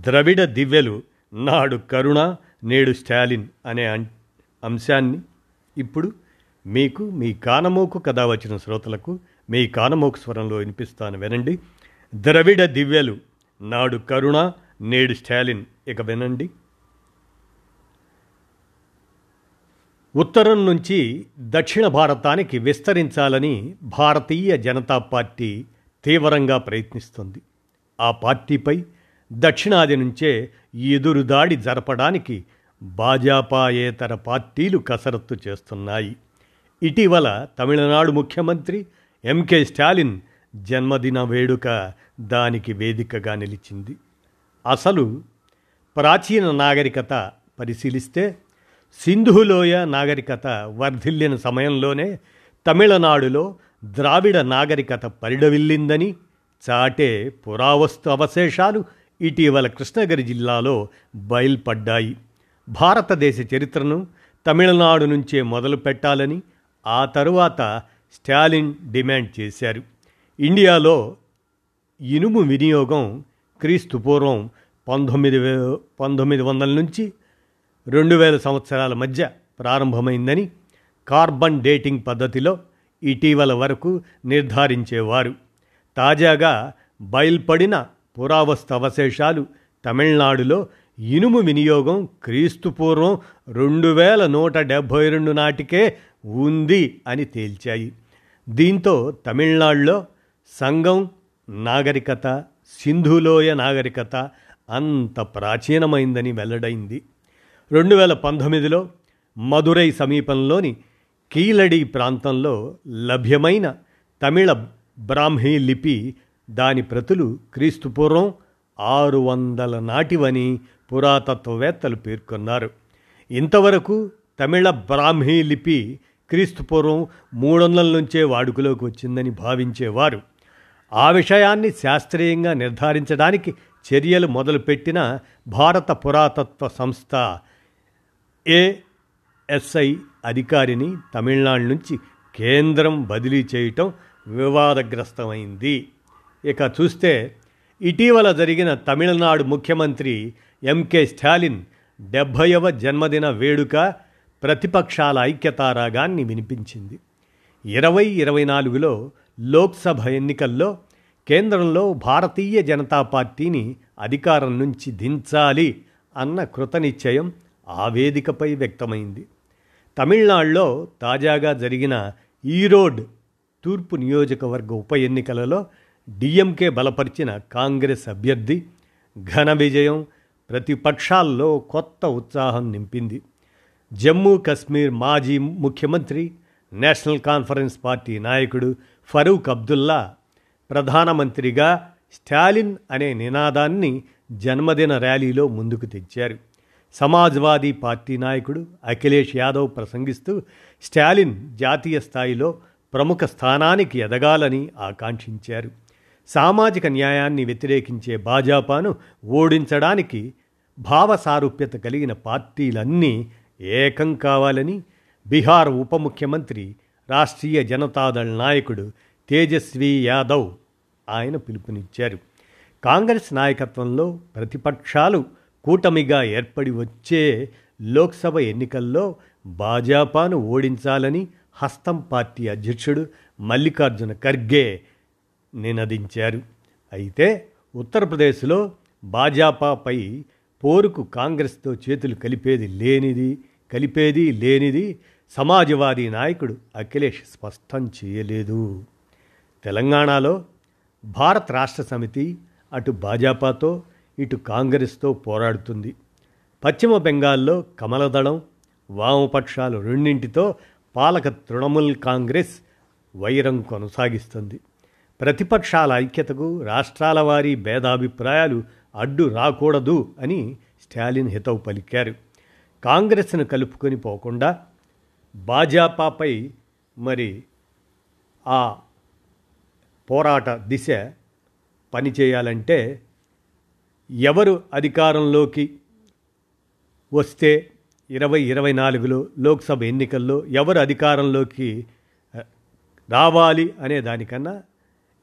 ద్రవిడ దివ్యలు నాడు కరుణ నేడు స్టాలిన్ అనే అంశాన్ని ఇప్పుడు మీకు మీ కానమోకు కథ వచ్చిన శ్రోతలకు మీ కానమోకు స్వరంలో వినిపిస్తాను వినండి. ద్రవిడ దివ్యలు నాడు కరుణ నేడు స్టాలిన్. ఇక వినండి. ఉత్తరం నుంచి దక్షిణ భారతానికి విస్తరించాలని భారతీయ జనతా పార్టీ తీవ్రంగా ప్రయత్నిస్తుంది. ఆ పార్టీపై దక్షిణాది నుంచే ఎదురుదాడి జరపడానికి భాజపాయేతర పార్టీలు కసరత్తు చేస్తున్నాయి. ఇటీవల తమిళనాడు ముఖ్యమంత్రి ఎంకే స్టాలిన్ జన్మదిన వేడుక దానికి వేదికగా నిలిచింది. అసలు ప్రాచీన నాగరికత పరిశీలిస్తే సింధులోయ నాగరికత వర్ధిల్లిన సమయంలోనే తమిళనాడులో ద్రావిడ నాగరికత పరిడవిల్లిందని చాటే పురావస్తు అవశేషాలు ఇటీవల కృష్ణగిరి జిల్లాలో బయల్పడ్డాయి. భారతదేశ చరిత్రను తమిళనాడు నుంచే మొదలు పెట్టాలని ఆ తరువాత స్టాలిన్ డిమాండ్ చేశారు. ఇండియాలో ఇనుము వినియోగం క్రీస్తు పూర్వం పంతొమ్మిది వే పంతొమ్మిది వందల నుంచి రెండు వేల సంవత్సరాల మధ్య ప్రారంభమైందని కార్బన్ డేటింగ్ పద్ధతిలో ఇటీవల వరకు నిర్ధారించేవారు. తాజాగా బయల్పడిన పురావస్తు అవశేషాలు తమిళనాడులో ఇనుము వినియోగం క్రీస్తుపూర్వం రెండు వేల నూట డెబ్భై రెండు నాటికే ఉంది అని తేల్చాయి. దీంతో తమిళనాడులో సంఘం నాగరికత సింధులోయ నాగరికత అంత ప్రాచీనమైందని వెల్లడైంది. రెండు వేల పంతొమ్మిదిలో మధురై సమీపంలోని కీలడి ప్రాంతంలో లభ్యమైన తమిళ బ్రాహ్మీ లిపి దాని ప్రతులు క్రీస్తుపూర్వం ఆరు వందల నాటివని పురాతత్వవేత్తలు పేర్కొన్నారు. ఇంతవరకు తమిళ బ్రాహ్మీ లిపి క్రీస్తుపూర్వం మూడు వందల నుంచే వాడుకలోకి వచ్చిందని భావించేవారు. ఆ విషయాన్ని శాస్త్రీయంగా నిర్ధారించడానికి చర్యలు మొదలుపెట్టిన భారత పురాతత్వ సంస్థ ఏఎస్ఐ అధికారిని తమిళనాడు నుంచి కేంద్రం బదిలీ చేయటం వివాదగ్రస్తమైంది. ఇక చూస్తే ఇటీవల జరిగిన తమిళనాడు ముఖ్యమంత్రి ఎంకే స్టాలిన్ డెబ్భైవ జన్మదిన వేడుక ప్రతిపక్షాల ఐక్యతారాగాన్ని వినిపించింది. ఇరవై ఇరవై నాలుగులో లోక్సభ ఎన్నికల్లో కేంద్రంలో భారతీయ జనతా పార్టీని అధికారం నుంచి దించాలి అన్న కృతనిశ్చయం ఆ వేదికపై వ్యక్తమైంది. తమిళనాడులో తాజాగా జరిగిన ఈరోడ్ తూర్పు నియోజకవర్గ ఉప ఎన్నికలలో డిఎంకే బలపరిచిన కాంగ్రెస్ అభ్యర్థి ఘన విజయం ప్రతిపక్షాల్లో కొత్త ఉత్సాహం నింపింది. జమ్మూ కశ్మీర్ మాజీ ముఖ్యమంత్రి నేషనల్ కాన్ఫరెన్స్ పార్టీ నాయకుడు ఫరూక్ అబ్దుల్లా ప్రధానమంత్రిగా స్టాలిన్ అనే నినాదాన్ని జన్మదిన ర్యాలీలో ముందుకు తెచ్చారు. సమాజ్వాదీ పార్టీ నాయకుడు అఖిలేష్ యాదవ్ ప్రసంగిస్తూ స్టాలిన్ జాతీయ స్థాయిలో ప్రముఖ స్థానానికి ఎదగాలని ఆకాంక్షించారు. సామాజిక న్యాయాన్ని వ్యతిరేకించే భాజపాను ఓడించడానికి భావ సారూప్యత కలిగిన పార్టీలన్నీ ఏకం కావాలని బీహార్ ఉప ముఖ్యమంత్రి రాష్ట్రీయ జనతాదళ్ నాయకుడు తేజస్వి యాదవ్ ఆయన పిలుపునిచ్చారు. కాంగ్రెస్ నాయకత్వంలో ప్రతిపక్షాలు కూటమిగా ఏర్పడి వచ్చే లోక్సభ ఎన్నికల్లో భాజపాను ఓడించాలని హస్తం పార్టీ అధ్యక్షుడు మల్లికార్జున ఖర్గే నినదించారు. అయితే ఉత్తరప్రదేశ్లో భాజపాపై పోరుకు కాంగ్రెస్తో చేతులు కలిపేది లేనిది కలిపేది లేనిది సమాజవాదీ నాయకుడు అఖిలేష్ స్పష్టం చేయలేదు. తెలంగాణలో భారత రాష్ట్ర సమితి అటు భాజపాతో ఇటు కాంగ్రెస్తో పోరాడుతుంది. పశ్చిమ బెంగాల్లో కమలదళం వామపక్షాలు రెండింటితో పాలక తృణమూల్ కాంగ్రెస్ వైరం కొనసాగిస్తుంది. ప్రతిపక్షాల ఐక్యతకు రాష్ట్రాల వారి భేదాభిప్రాయాలు అడ్డు రాకూడదు అని స్టాలిన్ హితవు పలికారు. కాంగ్రెస్ను కలుపుకొని పోకుండా భాజపాపై మరి ఆ పోరాట దిశ పనిచేయాలంటే ఎవరు అధికారంలోకి వస్తే ఇరవై ఇరవై నాలుగులో లోక్సభ ఎన్నికల్లో ఎవరు అధికారంలోకి రావాలి అనే దానికన్నా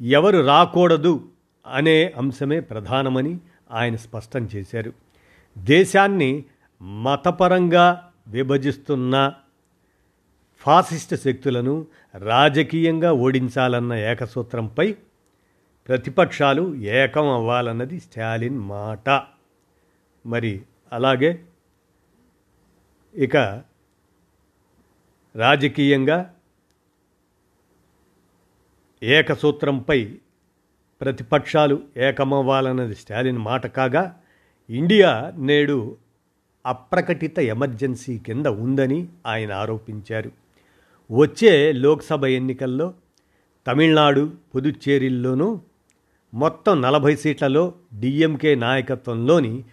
ఎవరు రాకూడదు అనే అంశమే ప్రధానమని ఆయన స్పష్టం చేశారు. దేశాన్ని మతపరంగా విభజిస్తున్న ఫాసిస్ట్ శక్తులను రాజకీయంగా ఓడించాలన్న ఏకసూత్రంపై ప్రతిపక్షాలు ఏకం అవ్వాలన్నది స్టాలిన్ మాట. మరి అలాగే ఇక రాజకీయంగా ఏకసూత్రంపై ప్రతిపక్షాలు ఏకమవ్వాలన్నది స్టాలిన్ మాట కాగా ఇండియా నేడు అప్రకటిత ఎమర్జెన్సీ కింద ఉందని ఆయన ఆరోపించారు. వచ్చే లోక్సభ ఎన్నికల్లో తమిళనాడు పుదుచ్చేరిల్లోనూ మొత్తం నలభై సీట్లలో డిఎంకే నాయకత్వంలోని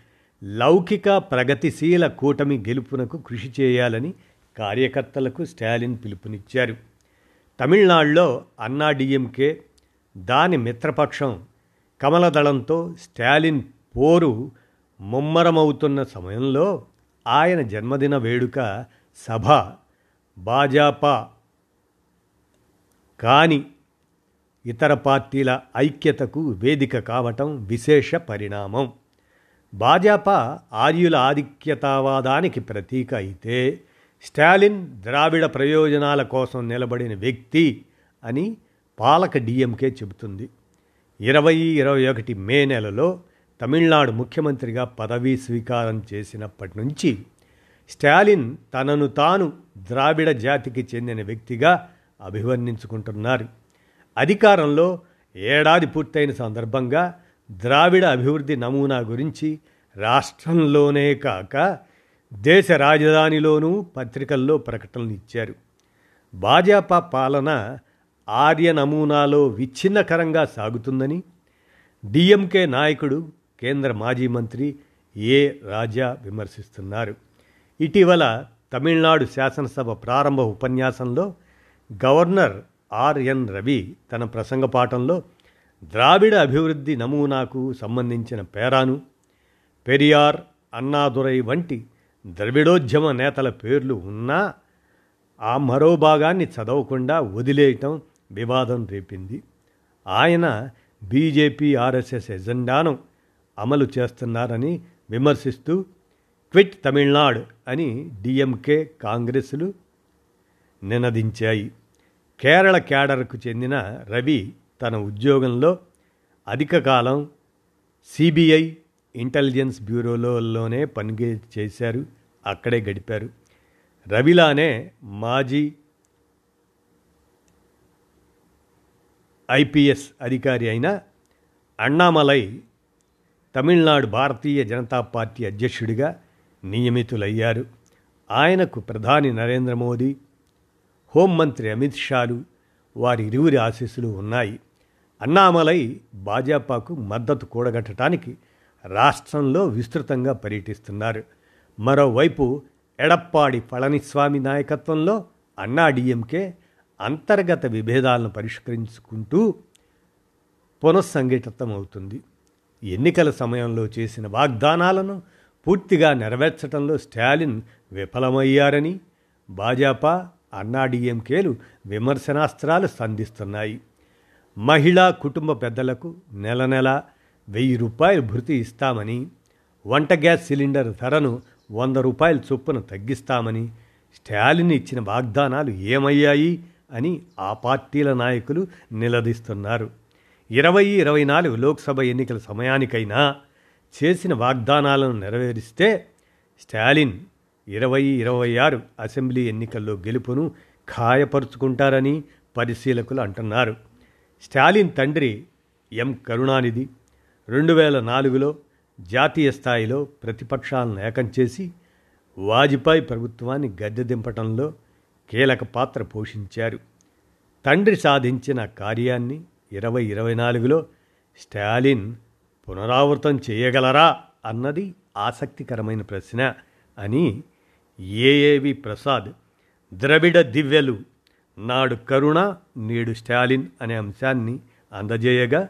లౌకిక ప్రగతిశీల కూటమి గెలుపునకు కృషి చేయాలని కార్యకర్తలకు స్టాలిన్ పిలుపునిచ్చారు. తమిళనాడులో అన్నాడిఎంకే దాని మిత్రపక్షం కమలదళంతో స్టాలిన్ పోరు ముమ్మరమవుతున్న సమయంలో ఆయన జన్మదిన వేడుక సభ భాజపా కాని ఇతర పార్టీల ఐక్యతకు వేదిక కావటం విశేష పరిణామం. భాజపా ఆర్యుల ఆధిక్యతావాదానికి ప్రతీక అయితే స్టాలిన్ ద్రావిడ ప్రయోజనాల కోసం నిలబడిన వ్యక్తి అని పాలక డిఎంకే చెబుతుంది. ఇరవై ఇరవై ఒకటి మే నెలలో తమిళనాడు ముఖ్యమంత్రిగా పదవీ స్వీకారం చేసినప్పటి నుంచి స్టాలిన్ తనను తాను ద్రావిడ జాతికి చెందిన వ్యక్తిగా అభివర్ణించుకుంటున్నారు. అధికారంలో ఏడాది పూర్తయిన సందర్భంగా ద్రావిడ అభివృద్ధి నమూనా గురించి రాష్ట్రంలోనే కాక దేశ రాజధానిలోనూ పత్రికల్లో ప్రకటనలు ఇచ్చారు. భాజపా పాలన ఆర్య నమూనాలో విచ్ఛిన్నకరంగా సాగుతుందని డిఎంకే నాయకుడు కేంద్ర మాజీ మంత్రి ఏ రాజా విమర్శిస్తున్నారు. ఇటీవల తమిళనాడు శాసనసభ ప్రారంభ ఉపన్యాసంలో గవర్నర్ ఆర్ఎన్ రవి తన ప్రసంగ పాఠంలో ద్రావిడ అభివృద్ధి నమూనాకు సంబంధించిన పేరాను పెరియార్ అన్నాదురై వంటి ద్రవిడోద్యమ నేతల పేర్లు ఉన్నా ఆ మరో భాగాన్ని చదవకుండా వదిలేయటం వివాదం రేపింది. ఆయన బీజేపీ ఆర్ఎస్ఎస్ ఎజెండాను అమలు చేస్తున్నారని విమర్శిస్తూ క్విట్ తమిళనాడు అని డిఎంకే కాంగ్రెస్లు నినదించాయి. కేరళ క్యాడర్కు చెందిన రవి తన ఉద్యోగంలో అధిక కాలం సిబిఐ ఇంటెలిజెన్స్ బ్యూరోలోనే పని చేశారు అక్కడే గడిపారు. రవిలానే మాజీ ఐపీఎస్ అధికారి అయిన అన్నామలై తమిళనాడు భారతీయ జనతా పార్టీ అధ్యక్షుడిగా నియమితులయ్యారు. ఆయనకు ప్రధాని నరేంద్ర మోదీ హోంమంత్రి అమిత్ షాలు వారి ఇరువురి ఆశీస్సులు ఉన్నాయి. అన్నామలై భాజపాకు మద్దతు కూడగట్టడానికి రాష్ట్రంలో విస్తృతంగా పర్యటిస్తున్నారు. మరోవైపు ఎడప్పాడి పళనిస్వామి నాయకత్వంలో అన్నాడీఎంకే అంతర్గత విభేదాలను పరిష్కరించుకుంటూ పునఃసంఘటితమవుతుంది. ఎన్నికల సమయంలో చేసిన వాగ్దానాలను పూర్తిగా నెరవేర్చడంలో స్టాలిన్ విఫలమయ్యారని భాజపా అన్నాడీఎంకేలు విమర్శనాస్త్రాలు సంధిస్తున్నాయి. మహిళా కుటుంబ పెద్దలకు నెల నెల వెయ్యి రూపాయలు భృతి ఇస్తామని వంట గ్యాస్ సిలిండర్ ధరను వంద రూపాయల చొప్పున తగ్గిస్తామని స్టాలిన్ ఇచ్చిన వాగ్దానాలు ఏమయ్యాయి అని ఆ పార్టీల నాయకులు నిలదీస్తున్నారు. ఇరవై ఇరవై నాలుగు లోక్సభ ఎన్నికల సమయానికైనా చేసిన వాగ్దానాలను నెరవేరిస్తే స్టాలిన్ ఇరవై ఇరవై ఆరు అసెంబ్లీ ఎన్నికల్లో గెలుపును ఖాయపరుచుకుంటారని పరిశీలకులు అంటున్నారు. స్టాలిన్ తండ్రి ఎం. కరుణానిధి రెండు వేల నాలుగులో జాతీయ స్థాయిలో ప్రతిపక్షాలను ఏకం చేసి వాజ్పేయి ప్రభుత్వాన్ని గద్దె దింపటంలో కీలక పాత్ర పోషించారు. తండ్రి సాధించిన కార్యాన్ని ఇరవై ఇరవై నాలుగులో స్టాలిన్ పునరావృతం చేయగలరా అన్నది ఆసక్తికరమైన ప్రశ్న అని ఏఏవి ప్రసాద్ ద్రవిడ దివ్యలు నాడు కరుణ నేడు స్టాలిన్ అనే అంశాన్ని అందజేయగా